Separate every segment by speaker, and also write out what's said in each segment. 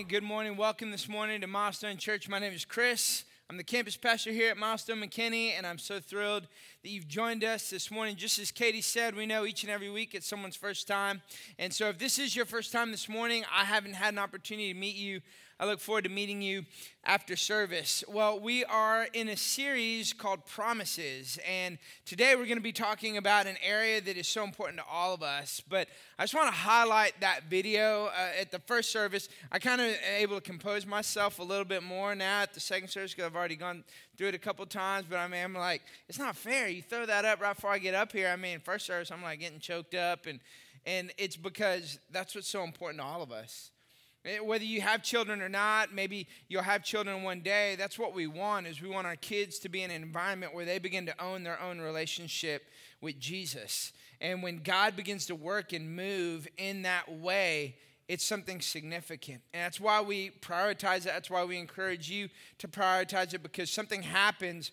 Speaker 1: morning. Good morning. Welcome this morning to Milestone Church. My name is Chris. I'm the campus pastor here at Milestone McKinney, and I'm so thrilled that you've joined us this morning. Just as Katie said, we know each and every week it's someone's first time. And so if this is your first time this morning, I haven't had an opportunity to meet you I look forward to meeting you after service. Well, we are in a series called Promises, and today we're going to be talking about an area that is so important to all of us. But I just want to highlight that video uh, at the first service. I kind of able to compose myself a little bit more now at the second service because I've already gone through it a couple times. But I mean, I'm like, it's not fair. You throw that up right before I get up here. I mean, first service, I'm like getting choked up, and and it's because that's what's so important to all of us. Eh, whether you have children or not, maybe you'll have children one day. That's what we want is we want our kids to be in an environment where they begin to own their own relationship with Jesus. And when God begins to work and move in that way, it's something significant. And that's why we prioritize it. That's why we encourage you to prioritize it because something happens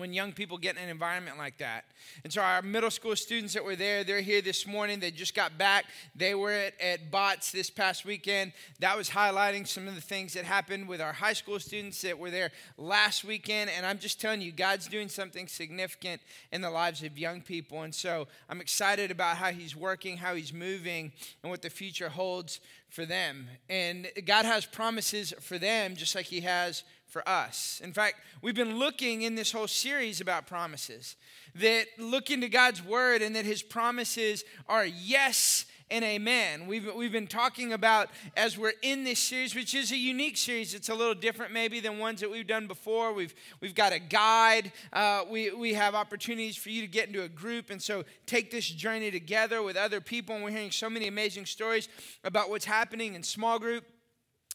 Speaker 1: when young people get in an environment like that. And so our middle school students that were there, they're here this morning. They just got back. They were at, at BOTS this past weekend. That was highlighting some of the things that happened with our high school students that were there last weekend. And I'm just telling you, God's doing something significant in the lives of young people. And so I'm excited about how he's working, how he's moving, and what the future holds for them. And God has promises for them just like he has for us. In fact, we've been looking in this whole series about promises, that look into God's word and that his promises are yes and amen. We've, we've been talking about as we're in this series, which is a unique series. It's a little different maybe than ones that we've done before. We've, we've got a guide. Uh, we, we have opportunities for you to get into a group and so take this journey together with other people. And we're hearing so many amazing stories about what's happening in small group.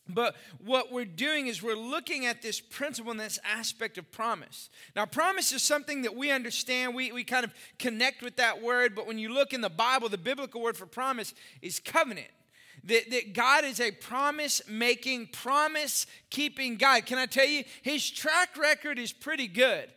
Speaker 1: But what we're doing is we're looking at this principle and this aspect of promise. Now, promise is something that we understand. We, we kind of connect with that word, but when you look in the Bible, the biblical word for promise is covenant. That, that God is a promise making, promise keeping God. Can I tell you, his track record is pretty good.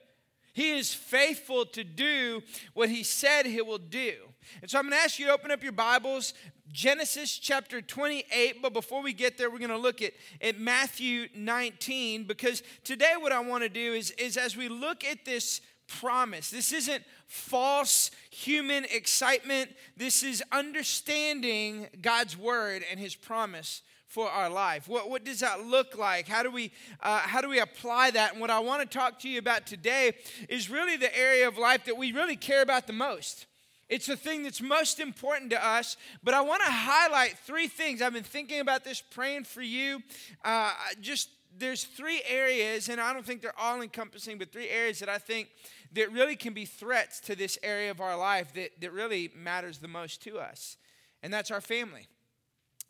Speaker 1: He is faithful to do what he said he will do. And so I'm going to ask you to open up your Bibles Genesis chapter 28. But before we get there, we're going to look at, at Matthew 19 because today what I want to do is, is as we look at this promise, this isn't false human excitement, this is understanding God's word and his promise for our life. What, what does that look like? How do we uh, how do we apply that? And what I want to talk to you about today is really the area of life that we really care about the most. It's the thing that's most important to us. But I want to highlight three things. I've been thinking about this, praying for you. Uh, just there's three areas, and I don't think they're all encompassing, but three areas that I think that really can be threats to this area of our life that, that really matters the most to us. And that's our family.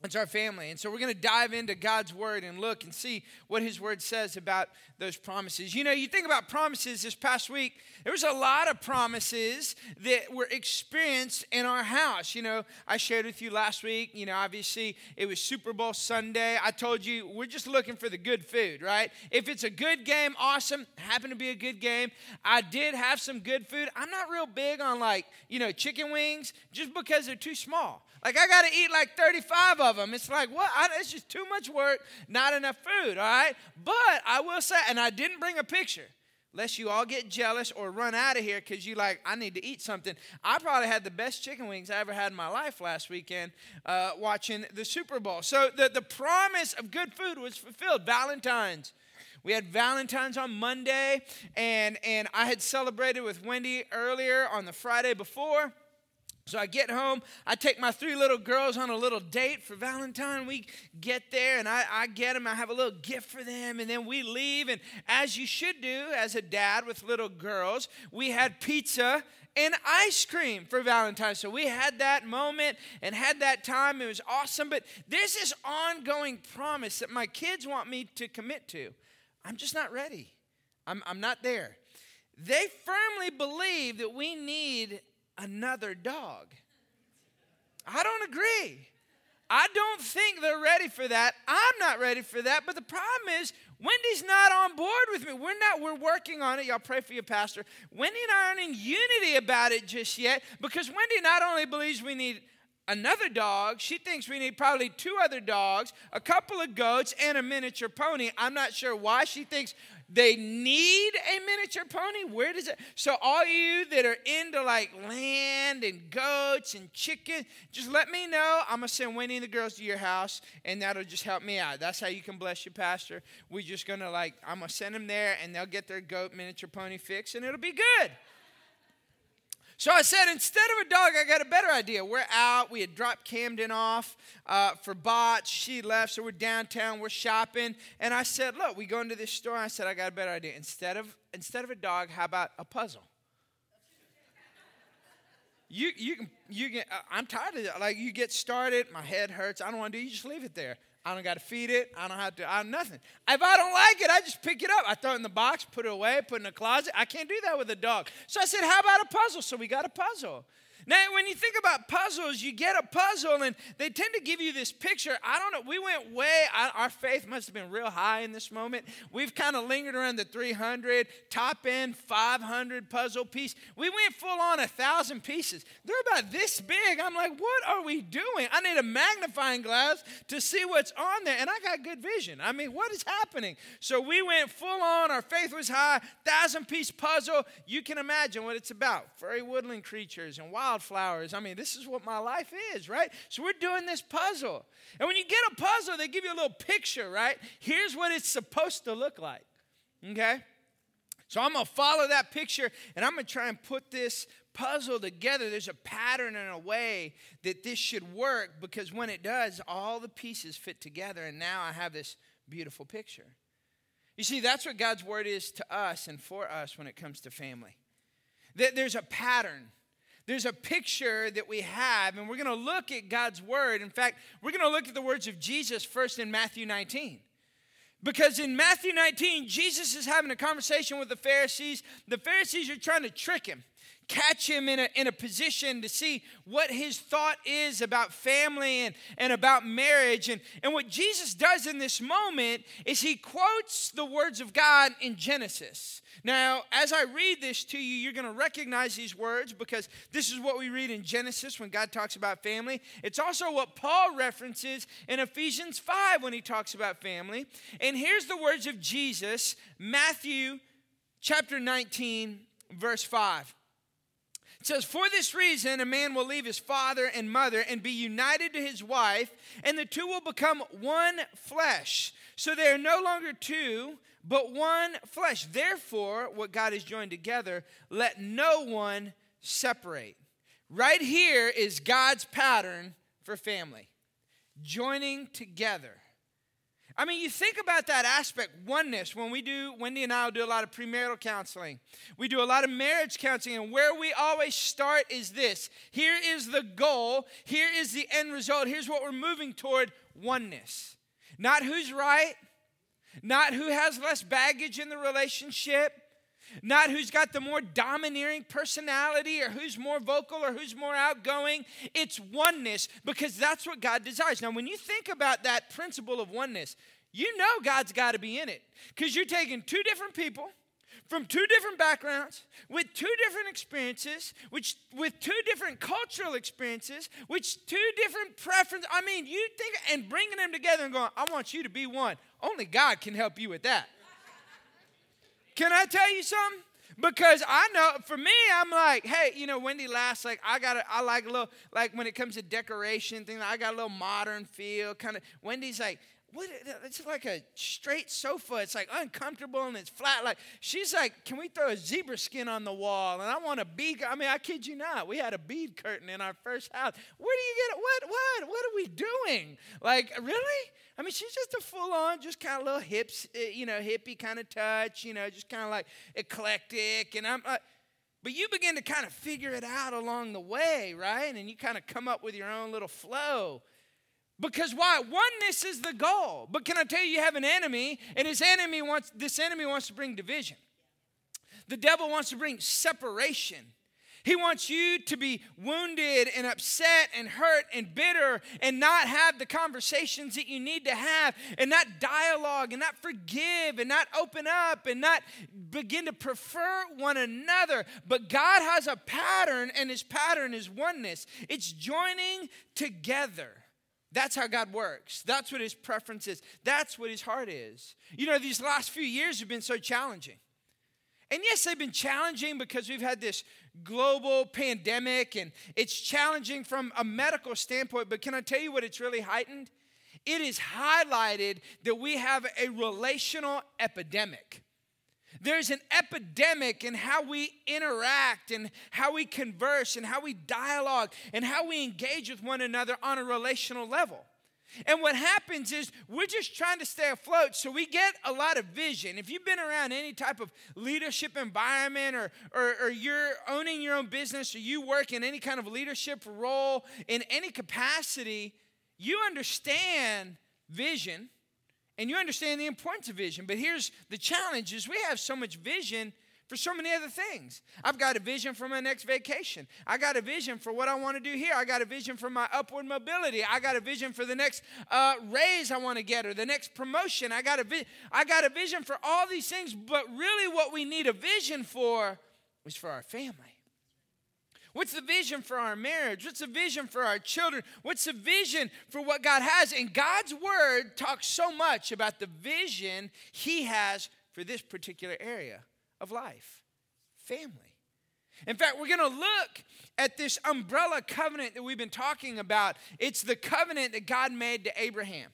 Speaker 1: It's our family. And so we're going to dive into God's word and look and see what his word says about those promises. You know, you think about promises this past week, there was a lot of promises that were experienced in our house. You know, I shared with you last week, you know, obviously it was Super Bowl Sunday. I told you we're just looking for the good food, right? If it's a good game, awesome. Happened to be a good game. I did have some good food. I'm not real big on like, you know, chicken wings just because they're too small. Like I got to eat like 35 of them. It's like what? I, it's just too much work, not enough food. All right. But I will say, and I didn't bring a picture, lest you all get jealous or run out of here because you like I need to eat something. I probably had the best chicken wings I ever had in my life last weekend uh, watching the Super Bowl. So the the promise of good food was fulfilled. Valentine's. We had Valentine's on Monday, and, and I had celebrated with Wendy earlier on the Friday before. So I get home, I take my three little girls on a little date for Valentine. We get there and I, I get them, I have a little gift for them, and then we leave. And as you should do as a dad with little girls, we had pizza and ice cream for Valentine's. So we had that moment and had that time. It was awesome. But there's this ongoing promise that my kids want me to commit to. I'm just not ready, I'm, I'm not there. They firmly believe that we need another dog. I don't agree. I don't think they're ready for that. I'm not ready for that. But the problem is, Wendy's not on board with me. We're not, we're working on it. Y'all pray for your pastor. Wendy and I aren't in unity about it just yet because Wendy not only believes we need another dog. She thinks we need probably two other dogs, a couple of goats, and a miniature pony. I'm not sure why she thinks they need a miniature pony. Where does it? So, all you that are into like land and goats and chicken, just let me know. I'm going to send Wendy and the girls to your house, and that'll just help me out. That's how you can bless your pastor. We're just going to like, I'm going to send them there, and they'll get their goat miniature pony fixed, and it'll be good. So I said, instead of a dog, I got a better idea. We're out. We had dropped Camden off uh, for bots. She left, so we're downtown. We're shopping, and I said, "Look, we go into this store." I said, "I got a better idea. Instead of instead of a dog, how about a puzzle?" You you can you can. Uh, I'm tired of it. Like you get started, my head hurts. I don't want to do. You just leave it there. I don't got to feed it. I don't have to. I nothing. If I don't like it, I just pick it up. I throw it in the box, put it away, put it in the closet. I can't do that with a dog. So I said, "How about a puzzle?" So we got a puzzle. Now, when you think about puzzles, you get a puzzle and they tend to give you this picture. I don't know, we went way, our faith must have been real high in this moment. We've kind of lingered around the 300, top end 500 puzzle piece. We went full on a thousand pieces. They're about this big. I'm like, what are we doing? I need a magnifying glass to see what's on there. And I got good vision. I mean, what is happening? So we went full on, our faith was high, thousand piece puzzle. You can imagine what it's about furry woodland creatures and wild wildflowers. I mean, this is what my life is, right? So we're doing this puzzle. And when you get a puzzle, they give you a little picture, right? Here's what it's supposed to look like, okay? So I'm to follow that picture and I'm to try and put this puzzle together. There's a pattern and a way that this should work because when it does, all the pieces fit together and now I have this beautiful picture. You see, that's what God's word is to us and for us when it comes to family. That There's a pattern there's a picture that we have, and we're going to look at God's word. In fact, we're going to look at the words of Jesus first in Matthew 19. Because in Matthew 19, Jesus is having a conversation with the Pharisees. The Pharisees are trying to trick him, catch him in a, in a position to see what his thought is about family and, and about marriage. And, and what Jesus does in this moment is he quotes the words of God in Genesis. Now, as I read this to you, you're going to recognize these words because this is what we read in Genesis when God talks about family. It's also what Paul references in Ephesians 5 when he talks about family. And here's the words of Jesus, Matthew chapter 19, verse 5. Says, For this reason, a man will leave his father and mother and be united to his wife, and the two will become one flesh. So they are no longer two, but one flesh. Therefore, what God has joined together, let no one separate. Right here is God's pattern for family joining together. I mean, you think about that aspect, oneness, when we do, Wendy and I do a lot of premarital counseling. We do a lot of marriage counseling, and where we always start is this here is the goal, here is the end result, here's what we're moving toward oneness. Not who's right, not who has less baggage in the relationship, not who's got the more domineering personality or who's more vocal or who's more outgoing. It's oneness because that's what God desires. Now, when you think about that principle of oneness, you know God's got to be in it because you're taking two different people from two different backgrounds, with two different experiences, which with two different cultural experiences, which two different preferences. I mean, you think and bringing them together and going, I want you to be one. Only God can help you with that. Can I tell you something? Because I know for me, I'm like, hey, you know, Wendy laughs like I got I like a little like when it comes to decoration thing, I got a little modern feel, kind of. Wendy's like, what, it's like a straight sofa. It's like uncomfortable and it's flat. Like she's like, can we throw a zebra skin on the wall? And I want a bead. I mean, I kid you not. We had a bead curtain in our first house. Where do you get it? What? What? What are we doing? Like really? I mean, she's just a full on, just kind of little hips, eh, you know, hippie kind of touch. You know, just kind of like eclectic. And I'm like. But you begin to kind of figure it out along the way, right? And you kind of come up with your own little flow. Because why? Oneness is the goal. But can I tell you, you have an enemy, and his enemy wants this enemy wants to bring division. The devil wants to bring separation. He wants you to be wounded and upset and hurt and bitter and not have the conversations that you need to have and not dialogue and not forgive and not open up and not begin to prefer one another. But God has a pattern, and His pattern is oneness, it's joining together. That's how God works. That's what his preference is. That's what his heart is. You know, these last few years have been so challenging. And yes, they've been challenging because we've had this global pandemic and it's challenging from a medical standpoint. But can I tell you what it's really heightened? It is highlighted that we have a relational epidemic. There's an epidemic in how we interact and how we converse and how we dialogue and how we engage with one another on a relational level. And what happens is we're just trying to stay afloat, so we get a lot of vision. If you've been around any type of leadership environment or, or, or, you're owning your own business or you work in any kind of leadership role in any capacity, you understand vision and you understand the importance of vision. But here's the challenge is we have so much vision for so many other things. I've got a vision for my next vacation. I got a vision for what I want to do here. I got a vision for my upward mobility. I got a vision for the next uh, raise I want to get or the next promotion. I got a vi- I got a vision for all these things. But really, what we need a vision for is for our family. What's the vision for our marriage? What's the vision for our children? What's the vision for what God has? And God's word talks so much about the vision He has for this particular area of life family. In fact, we're going to look at this umbrella covenant that we've been talking about. It's the covenant that God made to Abraham.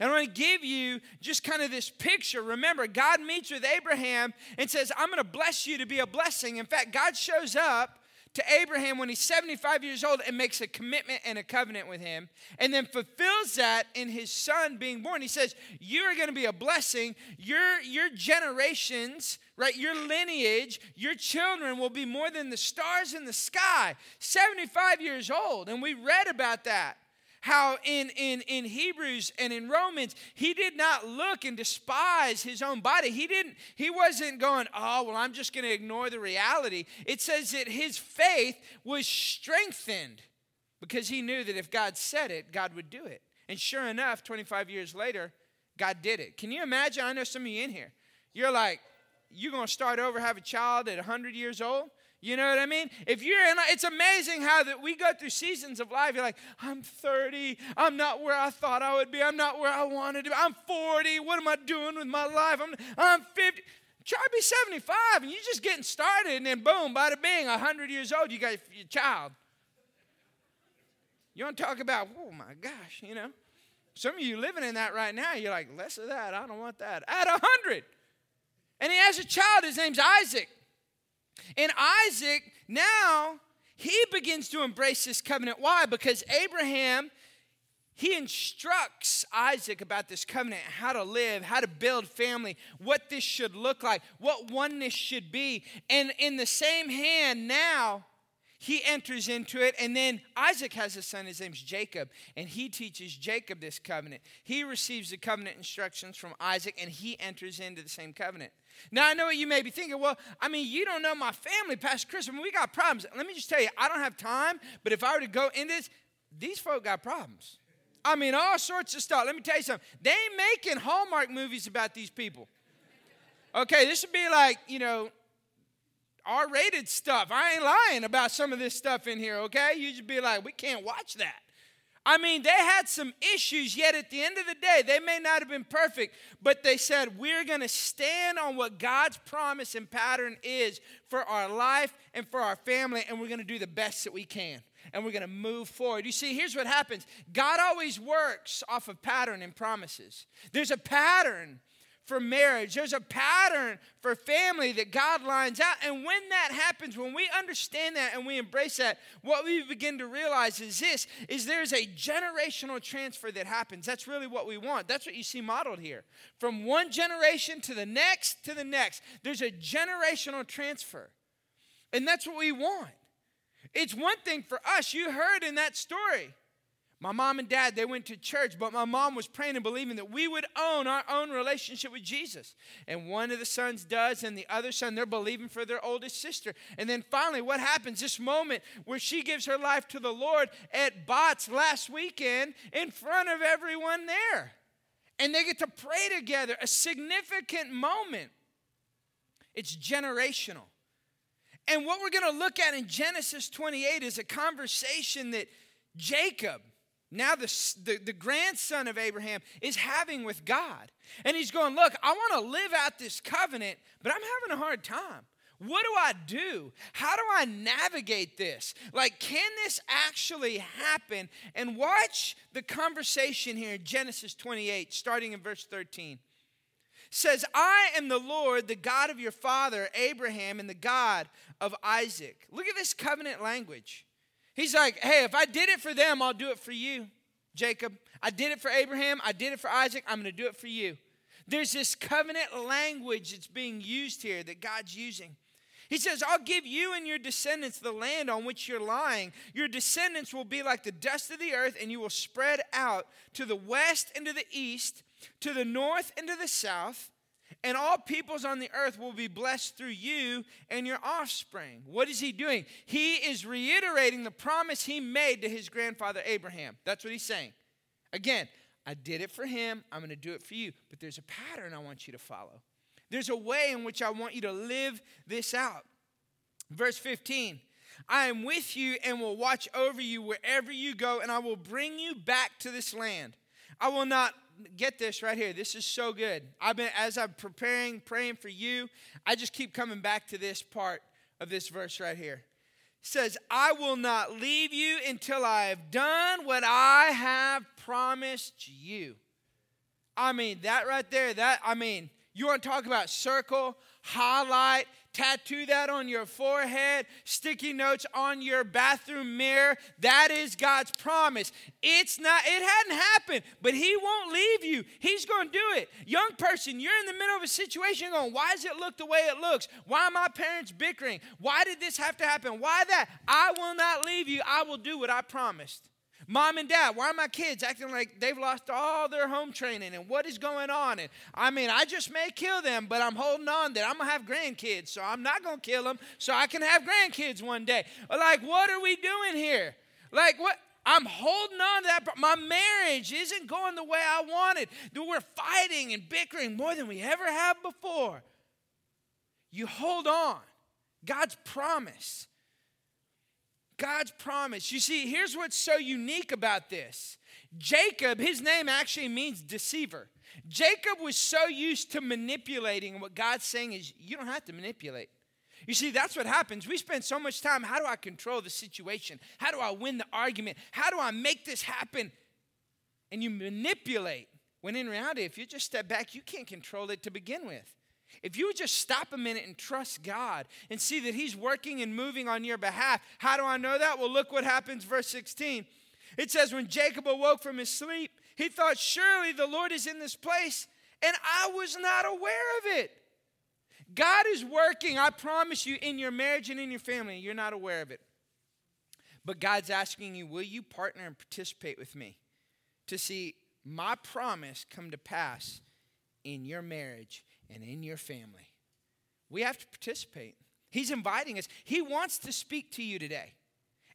Speaker 1: And I'm going to give you just kind of this picture. Remember, God meets with Abraham and says, I'm going to bless you to be a blessing. In fact, God shows up to Abraham when he's 75 years old and makes a commitment and a covenant with him, and then fulfills that in his son being born. He says, You are going to be a blessing. Your, your generations, right, your lineage, your children will be more than the stars in the sky. 75 years old. And we read about that how in, in, in Hebrews and in Romans, he did not look and despise his own body. He didn't, he wasn't going, oh, well, I'm just going to ignore the reality. It says that his faith was strengthened because he knew that if God said it, God would do it. And sure enough, 25 years later, God did it. Can you imagine? I know some of you in here. You're like, you're going to start over, have a child at 100 years old? You know what I mean? If you're in, it's amazing how that we go through seasons of life. You're like, I'm 30. I'm not where I thought I would be. I'm not where I wanted to be. I'm 40. What am I doing with my life? I'm, I'm 50. Try to be 75 and you're just getting started, and then boom, bada bing, 100 years old, you got your child. You want to talk about, oh my gosh, you know? Some of you living in that right now, you're like, less of that. I don't want that. At 100. And he has a child. His name's Isaac. And Isaac, now, he begins to embrace this covenant. Why? Because Abraham, he instructs Isaac about this covenant, how to live, how to build family, what this should look like, what oneness should be. And in the same hand, now, he enters into it, and then Isaac has a son. His name's Jacob, and he teaches Jacob this covenant. He receives the covenant instructions from Isaac, and he enters into the same covenant. Now, I know what you may be thinking. Well, I mean, you don't know my family, past christmas we got problems. Let me just tell you, I don't have time, but if I were to go into this, these folk got problems. I mean, all sorts of stuff. Let me tell you something. They ain't making Hallmark movies about these people. Okay, this would be like, you know, R rated stuff. I ain't lying about some of this stuff in here, okay? You just be like, we can't watch that. I mean, they had some issues, yet at the end of the day, they may not have been perfect, but they said, We're going to stand on what God's promise and pattern is for our life and for our family, and we're going to do the best that we can. And we're going to move forward. You see, here's what happens God always works off of pattern and promises. There's a pattern for marriage. There's a pattern for family that God lines out. And when that happens, when we understand that and we embrace that, what we begin to realize is this is there's a generational transfer that happens. That's really what we want. That's what you see modeled here. From one generation to the next to the next, there's a generational transfer. And that's what we want. It's one thing for us. You heard in that story My mom and dad, they went to church, but my mom was praying and believing that we would own our own relationship with Jesus. And one of the sons does, and the other son, they're believing for their oldest sister. And then finally, what happens? This moment where she gives her life to the Lord at Bots last weekend in front of everyone there. And they get to pray together, a significant moment. It's generational. And what we're going to look at in Genesis 28 is a conversation that Jacob, now the, the, the, grandson of Abraham, is having with God. And he's going, Look, I want to live out this covenant, but I'm having a hard time. What do I do? How do I navigate this? Like, can this actually happen? And watch the conversation here in Genesis 28, starting in verse 13. says, I am the Lord, the God of your father, Abraham, and the God of Isaac. Look at this covenant language. He's like, hey, if I did it for them, I'll do it for you, Jacob. I did it for Abraham. I did it for Isaac. I'm going to do it for you. There's this covenant language that's being used here that God's using. He says, I'll give you and your descendants the land on which you're lying. Your descendants will be like the dust of the earth, and you will spread out to the west and to the east, to the north and to the south and all peoples on the earth will be blessed through you and your offspring. What is he doing? He is reiterating the promise he made to his grandfather Abraham. That's what he's saying. Again, I did it for him, I'm going to do it for you. But there's a pattern I want you to follow. There's a way in which I want you to live this out. Verse 15 I am with you and will watch over you wherever you go, and I will bring you back to this land. I will not get this right here. This is so good. I've been as I'm preparing, praying for you, I just keep coming back to this part of this verse right here. It says, I will not leave you until I have done what I have promised you. I mean, that right there, that I mean, you want to talk about circle, highlight, tattoo that on your forehead, sticky notes on your bathroom mirror. That is God's promise. It's not, it hadn't happened, but He won't leave you. He's going to do it. Young person, you're in the middle of a situation going, why does it look the way it looks? Why are my parents bickering? Why did this have to happen? Why that? I will not leave you. I will do what I promised. Mom and dad, why are my kids acting like they've lost all their home training and what is going on? And I mean, I just may kill them, but I'm holding on that I'm going to have grandkids, so I'm not going to kill them so I can have grandkids one day. Like, what are we doing here? Like, what? I'm holding on to that. My marriage isn't going the way I wanted. We're fighting and bickering more than we ever have before. You hold on. God's promise God's promise. You see, here's what's so unique about this Jacob, his name actually means deceiver. Jacob was so used to manipulating, and what God's saying is, you don't have to manipulate. You see, that's what happens. We spend so much time how do I control the situation? How do I win the argument? How do I make this happen? And you manipulate. When in reality, if you just step back, you can't control it to begin with. If you would just stop a minute and trust God and see that He's working and moving on your behalf, how do I know that? Well, look what happens, verse 16. It says, When Jacob awoke from his sleep, he thought, Surely the Lord is in this place, and I was not aware of it. God is working, I promise you, in your marriage and in your family. You're not aware of it. But God's asking you, Will you partner and participate with me to see my promise come to pass in your marriage and in your family. We have to participate. He's inviting us, He wants to speak to you today.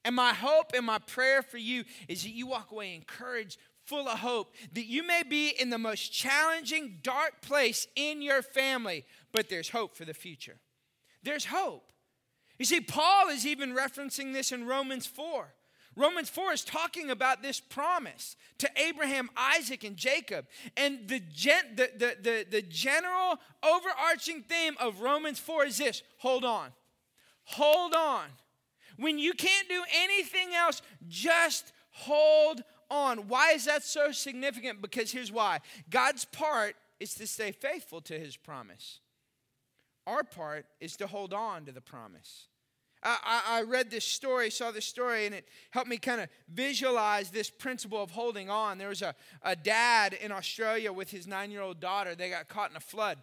Speaker 1: And my hope and my prayer for you is that you walk away encouraged, full of hope, that you may be in the most challenging, dark place in your family, but there's hope for the future. There's hope. You see, Paul is even referencing this in Romans 4. Romans 4 is talking about this promise to Abraham, Isaac, and Jacob. And the, gen, the, the, the, the general overarching theme of Romans 4 is this hold on. Hold on. When you can't do anything else, just hold on. Why is that so significant? Because here's why God's part is to stay faithful to his promise, our part is to hold on to the promise. I, I, read this story, saw this story, and it helped me kind of visualize this principle of holding on. There was a, a dad in Australia with his nine year old daughter. They got caught in a flood.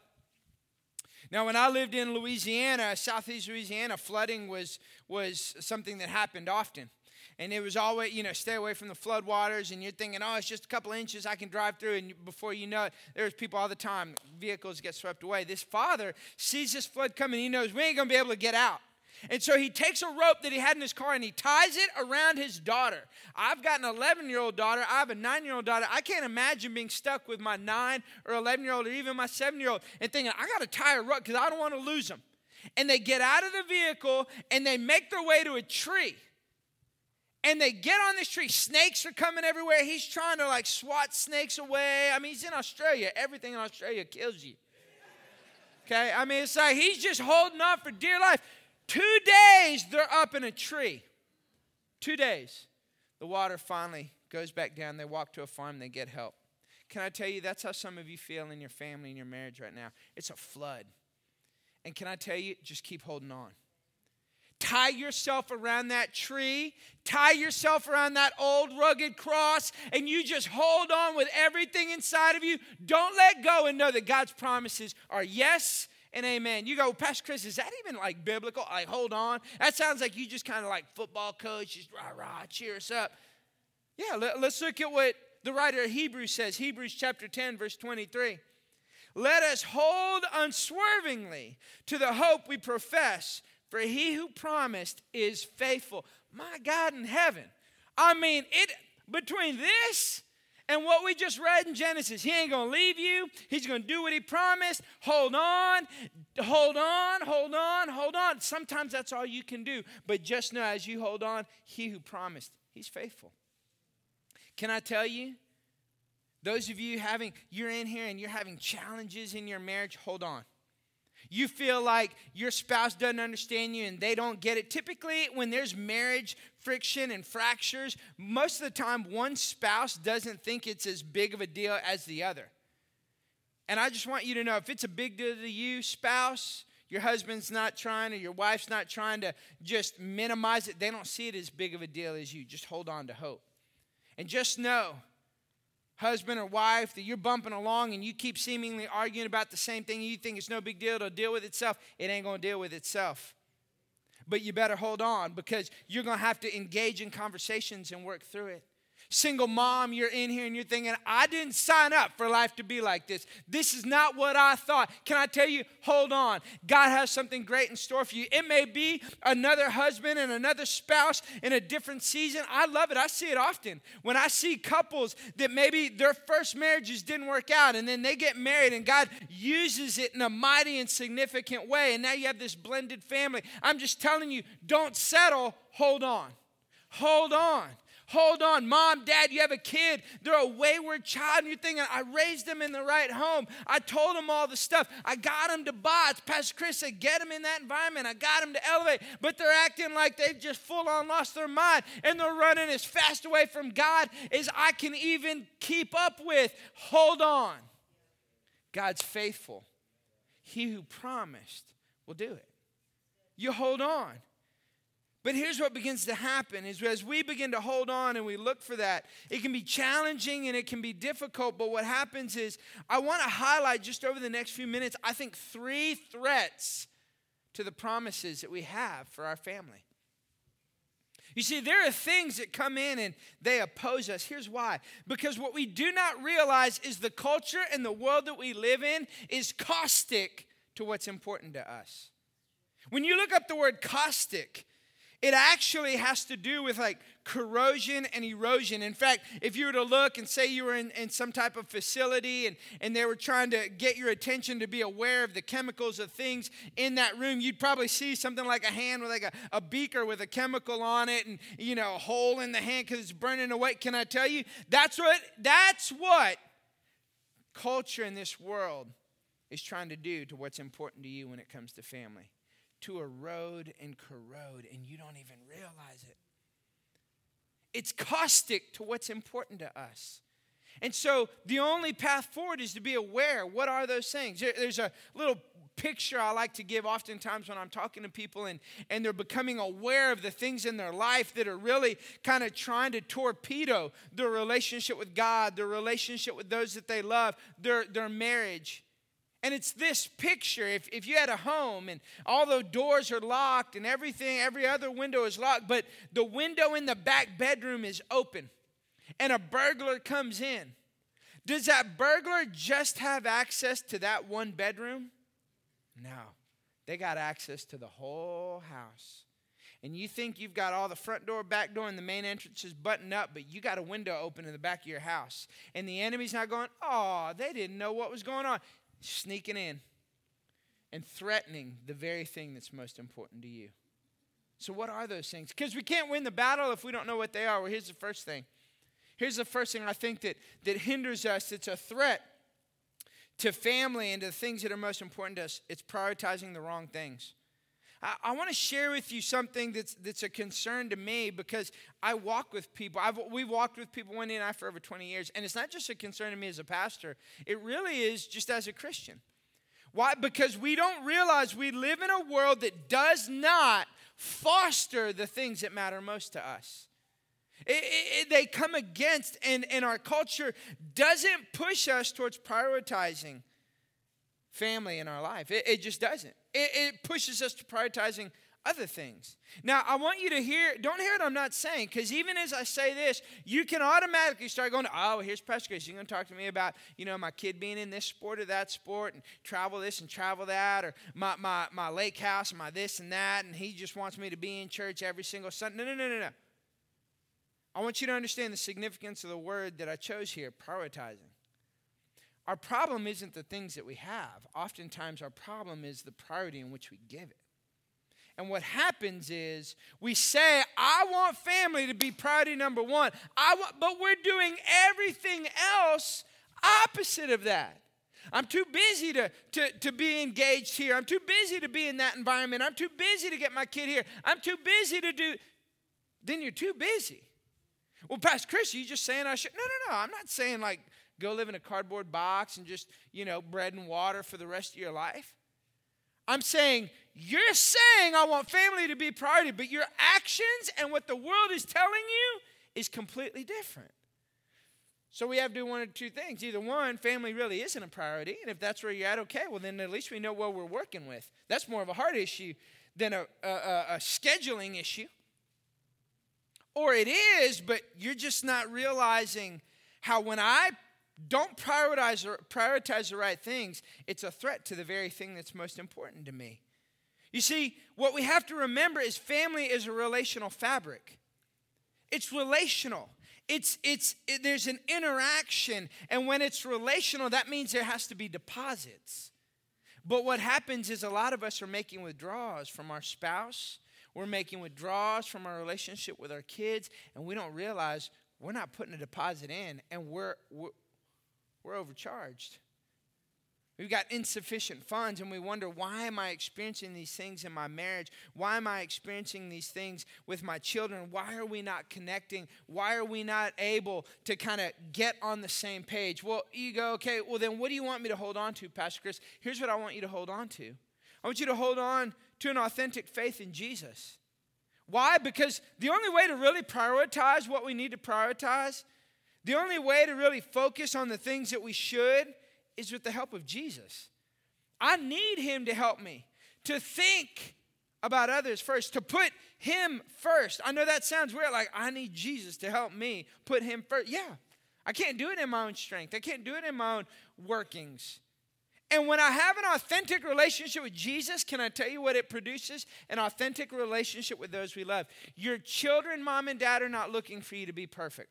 Speaker 1: Now, when I lived in Louisiana, southeast Louisiana, flooding was, was something that happened often. and it was always, you know, stay away from the flood waters, and you're thinking, oh, it's just a couple inches I can drive through, and before you know it, there's people all the time, vehicles get swept away. This father sees this flood coming, he knows we ain't gonna be able to get out. And so he takes a rope that he had in his car and he ties it around his daughter. I've got an 11 year old daughter. I have a nine year old daughter. I can't imagine being stuck with my nine or 11 year old or even my seven year old and thinking, I got to tie a rope because I don't want to lose them. And they get out of the vehicle and they make their way to a tree. And they get on this tree. Snakes are coming everywhere. He's trying to like swat snakes away. I mean, he's in Australia. Everything in Australia kills you. Okay? I mean, it's like he's just holding on for dear life. Two days they're up in a tree. Two days. The water finally goes back down. They walk to a farm, they get help. Can I tell you, that's how some of you feel in your family and your marriage right now? It's a flood. And can I tell you, just keep holding on. Tie yourself around that tree, tie yourself around that old rugged cross, and you just hold on with everything inside of you. Don't let go and know that God's promises are yes and amen. You go, Pastor Chris, is that even like biblical? Like, hold on. That sounds like you just kind of like football coach, just rah, rah, cheer us up. Yeah, let, let's look at what the writer of Hebrews says Hebrews chapter 10, verse 23. Let us hold unswervingly to the hope we profess, for he who promised is faithful. My God in heaven. I mean, it between this and what we just read in Genesis, he ain't going to leave you. He's going to do what he promised. Hold on, hold on, hold on, hold on. Sometimes that's all you can do. But just know as you hold on, he who promised, he's faithful. Can I tell you? Those of you having, you're in here and you're having challenges in your marriage, hold on. You feel like your spouse doesn't understand you and they don't get it. Typically, when there's marriage friction and fractures, most of the time one spouse doesn't think it's as big of a deal as the other. And I just want you to know if it's a big deal to you, spouse, your husband's not trying or your wife's not trying to just minimize it, they don't see it as big of a deal as you. Just hold on to hope. And just know husband or wife that you're bumping along and you keep seemingly arguing about the same thing you think it's no big deal to deal with itself. It ain't going to deal with itself. But you better hold on because you're going to have to engage in conversations and work through it Single mom, you're in here and you're thinking, I didn't sign up for life to be like this. This is not what I thought. Can I tell you, hold on. God has something great in store for you. It may be another husband and another spouse in a different season. I love it. I see it often. When I see couples that maybe their first marriages didn't work out and then they get married and God uses it in a mighty and significant way. And now you have this blended family. I'm just telling you, don't settle, hold on. Hold on. Hold on, mom, dad, you have a kid. They're a wayward child, and you're thinking, I raised them in the right home. I told them all the stuff. I got them to bots. Pastor Chris said, get them in that environment. I got them to elevate, but they're acting like they've just full on lost their mind, and they're running as fast away from God as I can even keep up with. Hold on. God's faithful. He who promised will do it. You hold on. But here's what begins to happen is as we begin to hold on and we look for that, it can be challenging and it can be difficult, but what happens is I want to highlight just over the next few minutes I think three threats to the promises that we have for our family. You see, there are things that come in and they oppose us. Here's why. Because what we do not realize is the culture and the world that we live in is caustic to what's important to us. When you look up the word caustic, it actually has to do with like corrosion and erosion. In fact, if you were to look and say you were in, in some type of facility and, and they were trying to get your attention to be aware of the chemicals of things in that room, you'd probably see something like a hand with like a, a beaker with a chemical on it and, you know, a hole in the hand because it's burning away. Can I tell you? That's what, that's what culture in this world is trying to do to what's important to you when it comes to family to erode and corrode, and you don't even realize it. It's caustic to what's important to us. And so the only path forward is to be aware. What are those things? There's a little picture I like to give oftentimes when I'm talking to people and, and they're becoming aware of the things in their life that are really kind of trying to torpedo their relationship with God, their relationship with those that they love, their, their marriage. And it's this picture. If, if you had a home and all the doors are locked and everything, every other window is locked, but the window in the back bedroom is open and a burglar comes in, does that burglar just have access to that one bedroom? No. They got access to the whole house. And you think you've got all the front door, back door, and the main entrance is buttoned up, but you got a window open in the back of your house. And the enemy's not going, oh, they didn't know what was going on sneaking in and threatening the very thing that's most important to you. So, what are those things? Because we can't win the battle if we don't know what they are. Well, here's the first thing. Here's the first thing I think that, that hinders us. It's a threat to family and to the things that are most important to us. It's prioritizing the wrong things. I, want to share with you something that's, that's a concern to me because I walk with people. I've, we've walked with people, Wendy and I, for over 20 years. And it's not just a concern to me as a pastor, it really is just as a Christian. Why? Because we don't realize we live in a world that does not foster the things that matter most to us. It, it, they come against, and, and our culture doesn't push us towards prioritizing family in our life. It, it just doesn't. It, it pushes us to prioritizing other things. Now, I want you to hear, don't hear what I'm not saying, because even as I say this, you can automatically start going, oh, here's Pastor. You're going to talk to me about, you know, my kid being in this sport or that sport and travel this and travel that, or my, my, my lake house my this and that, and he just wants me to be in church every single Sunday. No, no, no, no, no. I want you to understand the significance of the word that I chose here prioritizing. Our problem isn't the things that we have. Oftentimes, our problem is the priority in which we give it. And what happens is we say, I want family to be priority number one, I want, but we're doing everything else opposite of that. I'm too busy to, to, to be engaged here. I'm too busy to be in that environment. I'm too busy to get my kid here. I'm too busy to do. Then you're too busy. Well, Pastor Chris, you just saying I should. No, no, no. I'm not saying like go live in a cardboard box and just, you know, bread and water for the rest of your life. I'm saying, you're saying I want family to be priority, but your actions and what the world is telling you is completely different. So we have to do one or two things. Either one, family really isn't a priority, and if that's where you're at, okay, well, then at least we know what we're working with. That's more of a heart issue than a, a, a scheduling issue. Or it is, but you're just not realizing how when I don't prioritize, prioritize the right things, it's a threat to the very thing that's most important to me. You see, what we have to remember is family is a relational fabric. It's relational. It's, it's, it, there's an interaction. And when it's relational, that means there has to be deposits. But what happens is a lot of us are making withdrawals from our spouse, we're making withdrawals from our relationship with our kids, and we don't realize we're not putting a deposit in, and we're, we're we're overcharged. We've got insufficient funds, and we wonder, why am I experiencing these things in my marriage? Why am I experiencing these things with my children? Why are we not connecting? Why are we not able to kind of get on the same page? Well, you go, okay, well, then what do you want me to hold on to, Pastor Chris? Here's what I want you to hold on to I want you to hold on to an authentic faith in Jesus. Why? Because the only way to really prioritize what we need to prioritize the only way to really focus on the things that we should is with the help of Jesus. I need Him to help me to think about others first, to put Him first. I know that sounds weird, like I need Jesus to help me put Him first. Yeah, I can't do it in my own strength, I can't do it in my own workings. And when I have an authentic relationship with Jesus, can I tell you what it produces? An authentic relationship with those we love. Your children, mom and dad, are not looking for you to be perfect.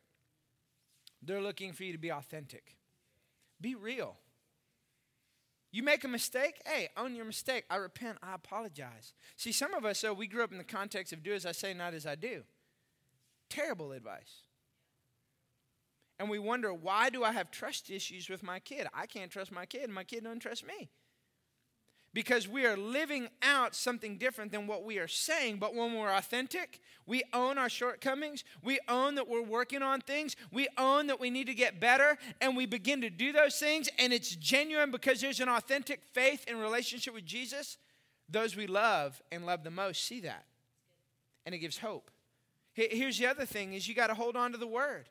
Speaker 1: They're looking for you to be authentic. Be real. You make a mistake, hey, own your mistake. I repent, I apologize. See, some of us, though, we grew up in the context of do as I say, not as I do. Terrible advice. And we wonder, why do I have trust issues with my kid? I can't trust my kid, my kid doesn't trust me because we are living out something different than what we are saying. But when we're authentic, we own our shortcomings, we own that we're working on things, we own that we need to get better, and we begin to do those things, and it's genuine because there's an authentic faith and relationship with Jesus. Those we love and love the most see that, and it gives hope. Here's the other thing: is you got to hold on to the word.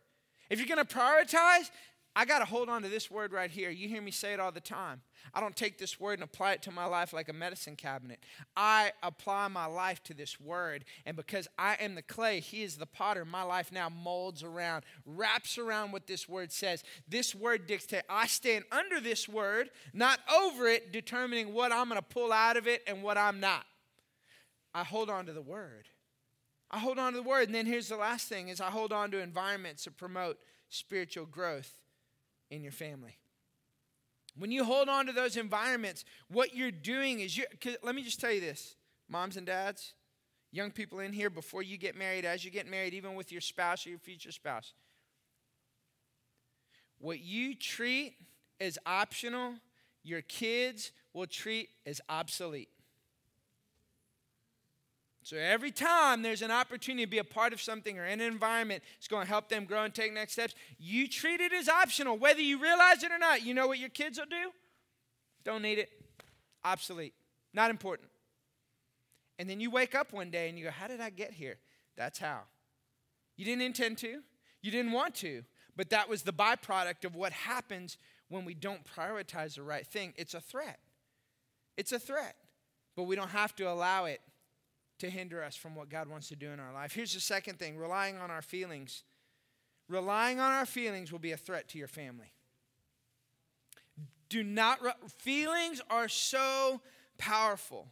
Speaker 1: If you're going to prioritize, I got to hold on to this word right here. You hear me say it all the time. I don't take this word and apply it to my life like a medicine cabinet. I apply my life to this word. And because I am the clay, He is the potter, my life now molds around, wraps around what this word says. This word dictates. I stand under this word, not over it, determining what I'm going to pull out of it and what I'm not. I hold on to the word. I hold on to the word. And then here's the last thing is I hold on to environments that promote spiritual growth in your family. When you hold on to those environments, what you're doing is you let me just tell you this, moms and dads, young people in here before you get married, as you get married, even with your spouse or your future spouse. What you treat as optional, your kids will treat as obsolete. So every time there's an opportunity to be a part of something or in an environment, it's going to help them grow and take next steps. You treat it as optional, whether you realize it or not. You know what your kids will do? Don't need it. Obsolete. Not important. And then you wake up one day and you go, How did I get here? That's how. You didn't intend to, you didn't want to, but that was the byproduct of what happens when we don't prioritize the right thing. It's a threat. It's a threat, but we don't have to allow it to hinder us from what God wants to do in our life. Here's the second thing relying on our feelings. Relying on our feelings will be a threat to your family. Do not, feelings are so powerful.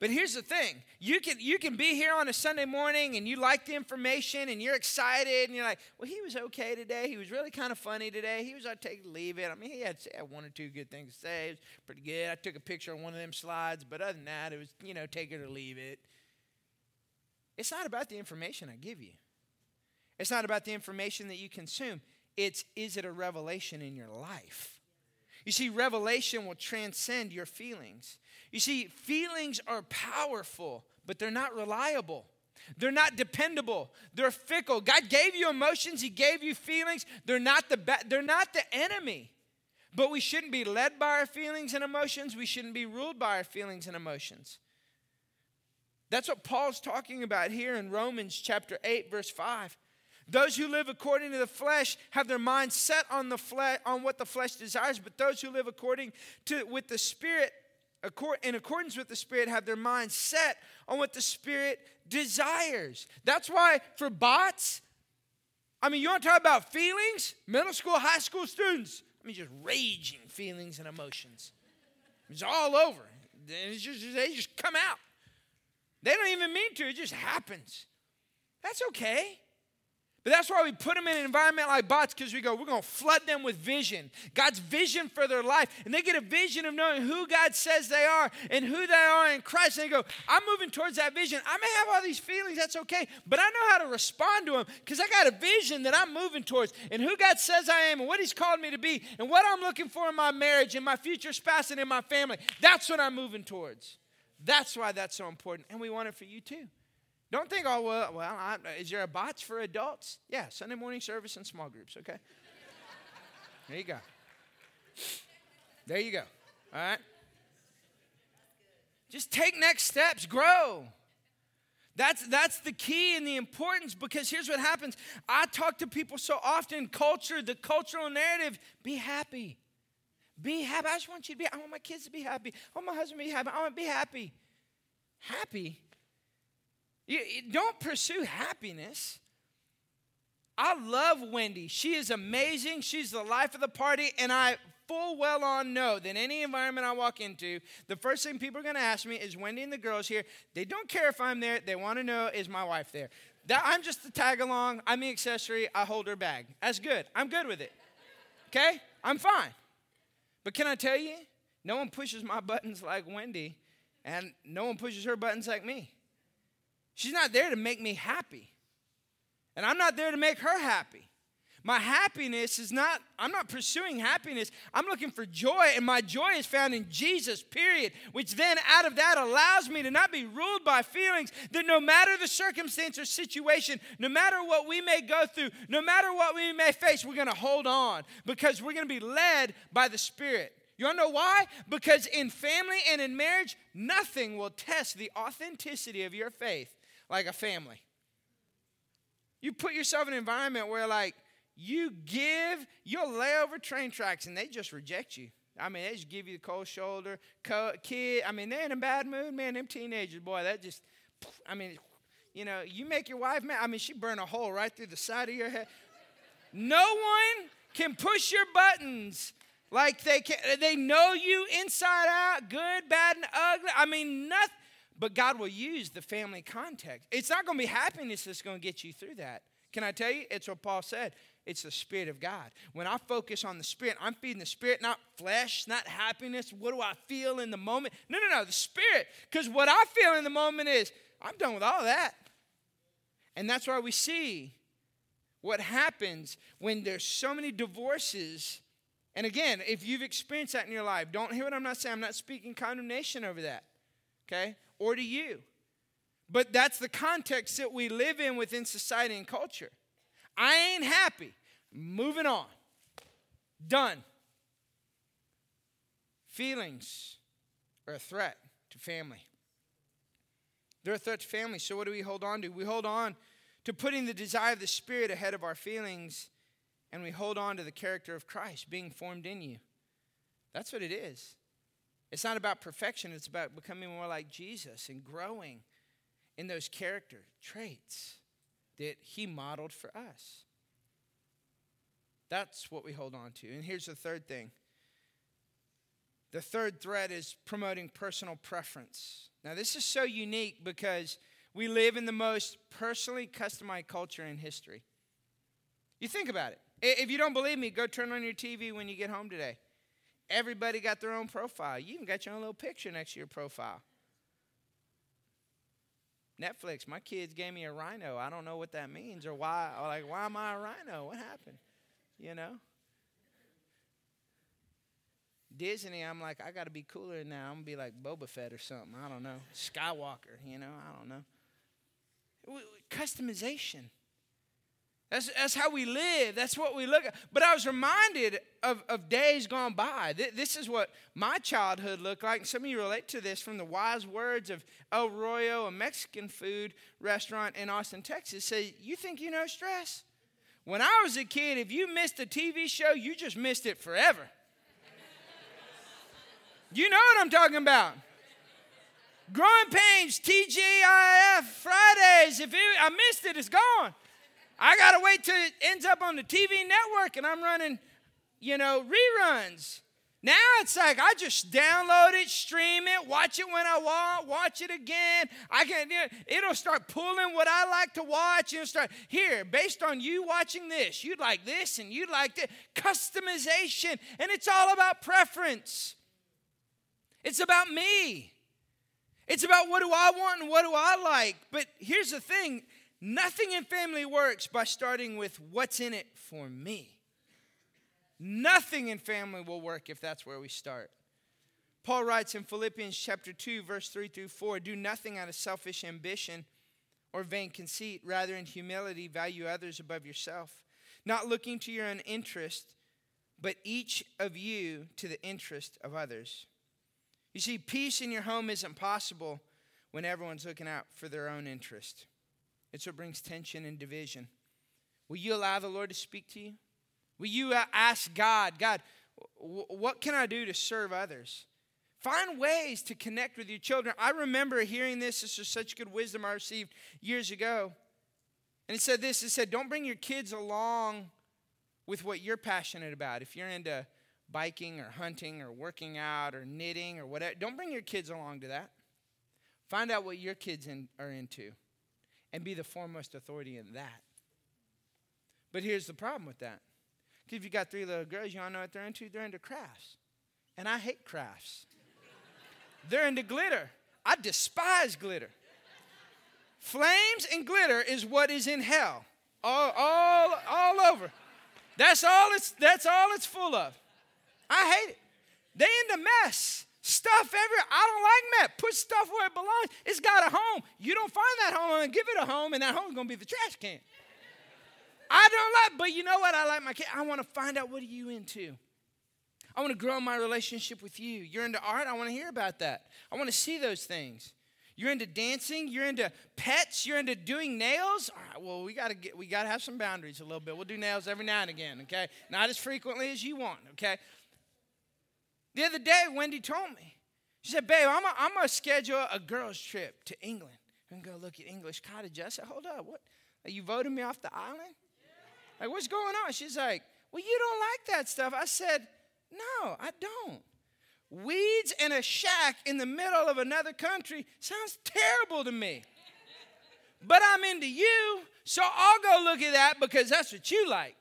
Speaker 1: But here's the thing you can, you can be here on a Sunday morning and you like the information and you're excited and you're like, well, he was okay today. He was really kind of funny today. He was, I'd take leave it. I mean, he had, had one or two good things to say. It was pretty good. I took a picture on one of them slides, but other than that, it was, you know, take it or leave it. It's not about the information I give you. It's not about the information that you consume. It's is it a revelation in your life? You see, revelation will transcend your feelings. You see, feelings are powerful, but they're not reliable. They're not dependable. They're fickle. God gave you emotions, He gave you feelings. They're not the, they're not the enemy. But we shouldn't be led by our feelings and emotions. We shouldn't be ruled by our feelings and emotions. That's what Paul's talking about here in Romans chapter 8 verse 5. Those who live according to the flesh have their mind set on the flesh on what the flesh desires, but those who live according to with the spirit in accordance with the spirit have their mind set on what the spirit desires. That's why for bots I mean, you want to talk about feelings? Middle school, high school students, I mean, just raging feelings and emotions. It's all over. Just, they just come out. They don't even mean to, it just happens. That's okay. But that's why we put them in an environment like bots because we go, we're going to flood them with vision. God's vision for their life. And they get a vision of knowing who God says they are and who they are in Christ. And they go, I'm moving towards that vision. I may have all these feelings, that's okay. But I know how to respond to them because I got a vision that I'm moving towards and who God says I am and what He's called me to be and what I'm looking for in my marriage and my future spouse and in my family. That's what I'm moving towards. That's why that's so important. And we want it for you too. Don't think, oh, well, well I, is there a bots for adults? Yeah, Sunday morning service and small groups, okay? there you go. There you go. All right? Just take next steps, grow. That's, that's the key and the importance because here's what happens. I talk to people so often, culture, the cultural narrative, be happy. Be happy. I just want you to be. I want my kids to be happy. I want my husband to be happy. I want to be happy. Happy? You, you don't pursue happiness. I love Wendy. She is amazing. She's the life of the party, and I full well on know that any environment I walk into, the first thing people are going to ask me is Wendy and the girls here. They don't care if I'm there. They want to know is my wife there. That, I'm just the tag along. I'm the accessory. I hold her bag. That's good. I'm good with it. Okay? I'm fine. But can I tell you, no one pushes my buttons like Wendy, and no one pushes her buttons like me. She's not there to make me happy, and I'm not there to make her happy. My happiness is not, I'm not pursuing happiness. I'm looking for joy, and my joy is found in Jesus, period. Which then, out of that, allows me to not be ruled by feelings that no matter the circumstance or situation, no matter what we may go through, no matter what we may face, we're going to hold on because we're going to be led by the Spirit. You want to know why? Because in family and in marriage, nothing will test the authenticity of your faith like a family. You put yourself in an environment where, like, you give, you'll lay over train tracks and they just reject you. I mean, they just give you the cold shoulder. kid, I mean, they're in a bad mood, man. Them teenagers, boy, that just, I mean, you know, you make your wife mad. I mean, she burn a hole right through the side of your head. No one can push your buttons like they can. They know you inside out, good, bad, and ugly. I mean, nothing. But God will use the family context. It's not going to be happiness that's going to get you through that. Can I tell you? It's what Paul said. It's the Spirit of God. When I focus on the Spirit, I'm feeding the Spirit, not flesh, not happiness. What do I feel in the moment? No, no, no, the Spirit. Because what I feel in the moment is, I'm done with all that. And that's why we see what happens when there's so many divorces. And again, if you've experienced that in your life, don't hear what I'm not saying. I'm not speaking condemnation over that, okay? Or to you. But that's the context that we live in within society and culture. I ain't happy. Moving on. Done. Feelings are a threat to family. They're a threat to family. So, what do we hold on to? We hold on to putting the desire of the Spirit ahead of our feelings, and we hold on to the character of Christ being formed in you. That's what it is. It's not about perfection, it's about becoming more like Jesus and growing in those character traits that He modeled for us. That's what we hold on to. And here's the third thing the third thread is promoting personal preference. Now, this is so unique because we live in the most personally customized culture in history. You think about it. If you don't believe me, go turn on your TV when you get home today. Everybody got their own profile. You even got your own little picture next to your profile. Netflix, my kids gave me a rhino. I don't know what that means or why. Like, why am I a rhino? What happened? You know? Disney, I'm like, I got to be cooler now. I'm going to be like Boba Fett or something. I don't know. Skywalker, you know? I don't know customization. That's, that's how we live. That's what we look at. But I was reminded of, of days gone by. This is what my childhood looked like. And some of you relate to this from the wise words of El Arroyo, a Mexican food restaurant in Austin, Texas. Say, You think you know stress? When I was a kid, if you missed a TV show, you just missed it forever. you know what I'm talking about. Growing Pains, TGIF, Fridays. If it, I missed it, it's gone. I got to wait till it ends up on the TV network and I'm running, you know, reruns. Now it's like I just download it, stream it, watch it when I want, watch it again. I can, it'll start pulling what I like to watch and start here based on you watching this. You'd like this and you'd like that. Customization, and it's all about preference. It's about me. It's about what do I want and what do I like. But here's the thing nothing in family works by starting with what's in it for me. Nothing in family will work if that's where we start. Paul writes in Philippians chapter 2 verse 3 through 4, do nothing out of selfish ambition or vain conceit, rather in humility value others above yourself, not looking to your own interest, but each of you to the interest of others. You see, peace in your home isn't possible when everyone's looking out for their own interest. It's what brings tension and division. Will you allow the Lord to speak to you? Will you ask God, God, what can I do to serve others? Find ways to connect with your children. I remember hearing this. This was such good wisdom I received years ago. And it said this it said, Don't bring your kids along with what you're passionate about. If you're into biking or hunting or working out or knitting or whatever. Don't bring your kids along to that. Find out what your kids in, are into and be the foremost authority in that. But here's the problem with that. If you got three little girls, you all know what they're into? They're into crafts. And I hate crafts. they're into glitter. I despise glitter. Flames and glitter is what is in hell. All, all, all over. That's all it's that's all it's full of. I hate it. They in the mess. Stuff everywhere. I don't like that. Put stuff where it belongs. It's got a home. You don't find that home and give it a home, and that home's gonna be the trash can. I don't like, but you know what? I like my kid. I want to find out what are you into. I want to grow my relationship with you. You're into art. I want to hear about that. I want to see those things. You're into dancing. You're into pets. You're into doing nails. All right, well, we gotta get, we gotta have some boundaries a little bit. We'll do nails every now and again, okay? Not as frequently as you want, okay? The other day, Wendy told me. She said, "Babe, I'm I'm gonna schedule a girls' trip to England and go look at English cottages." I said, "Hold up, what? Are you voting me off the island? Like, what's going on?" She's like, "Well, you don't like that stuff." I said, "No, I don't." Weeds in a shack in the middle of another country sounds terrible to me. But I'm into you, so I'll go look at that because that's what you like.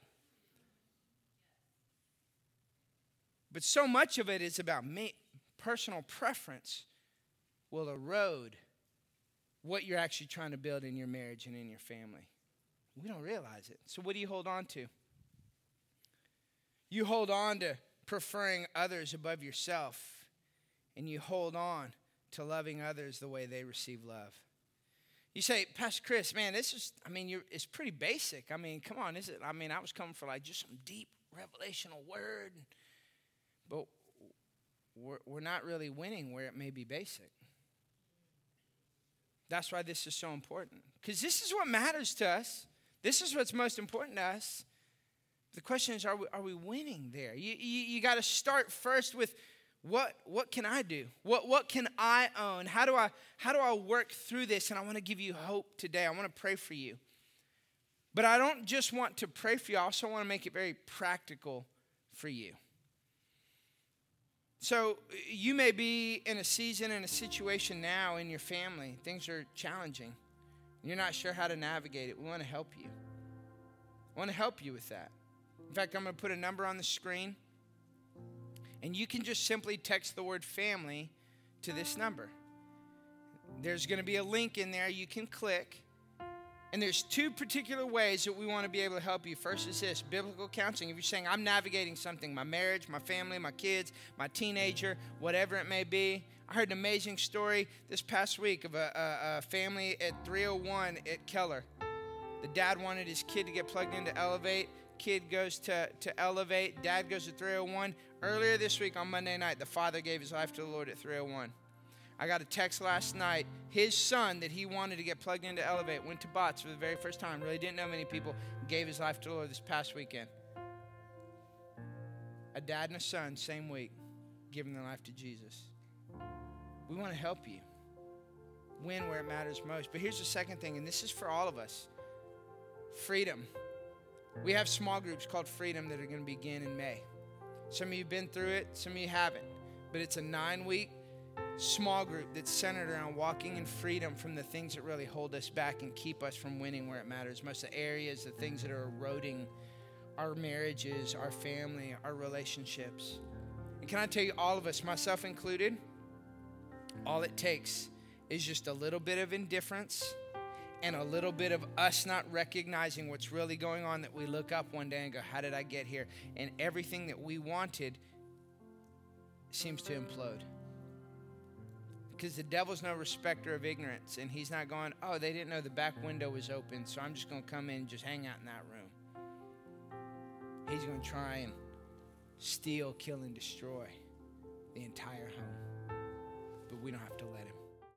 Speaker 1: But so much of it is about me. Personal preference will erode what you're actually trying to build in your marriage and in your family. We don't realize it. So, what do you hold on to? You hold on to preferring others above yourself, and you hold on to loving others the way they receive love. You say, Pastor Chris, man, this is, I mean, it's pretty basic. I mean, come on, is it? I mean, I was coming for like just some deep revelational word, but we're, we're not really winning where it may be basic. That's why this is so important. Because this is what matters to us. This is what's most important to us. The question is, are we, are we winning there? You, you, you got to start first with what, what can I do? What, what can I own? How do I, how do I work through this? And I want to give you hope today. I want to pray for you. But I don't just want to pray for you, I also want to make it very practical for you. So, uh, you may be in a season, in a situation now in your family. Things are challenging. You're not sure how to navigate it. We want to help you. I want to help you with that. In fact, I'm going to put a number on the screen, and you can just simply text the word family to this number. There's going to be a link in there you can click. And there's two particular ways that we want to be able to help you. First is this biblical counseling. If you're saying, I'm navigating something, my marriage, my family, my kids, my teenager, whatever it may be. I heard an amazing story this past week of a, a, a family at 301 at Keller. The dad wanted his kid to get plugged into Elevate kid goes to, to Elevate, dad goes to 301. Earlier this week on Monday night, the father gave his life to the Lord at 301. I got a text last night. His son, that he wanted to get plugged into Elevate, went to Bots for the very first time. Really didn't know many people. Gave his life to the Lord this past weekend. A dad and a son, same week, giving their life to Jesus. We want to help you win where it matters most. But here's the second thing, and this is for all of us freedom. We have small groups called Freedom that are going to begin in May. Some of you have been through it, some of you haven't. But it's a nine week small group that's centered around walking in freedom from the things that really hold us back and keep us from winning where it matters. Most the areas, the things that are eroding our marriages, our family, our relationships. And can I tell you, all of us, myself included, all it takes is just a little bit of indifference and a little bit of us not recognizing what's really going on that we look up one day and go, How did I get here? And everything that we wanted seems to implode. Because the devil's no respecter of ignorance, and he's not going, Oh, they didn't know the back window was open, so I'm just going to come in and just hang out in that room. He's going to try and steal, kill, and destroy the entire home. But we don't have to let.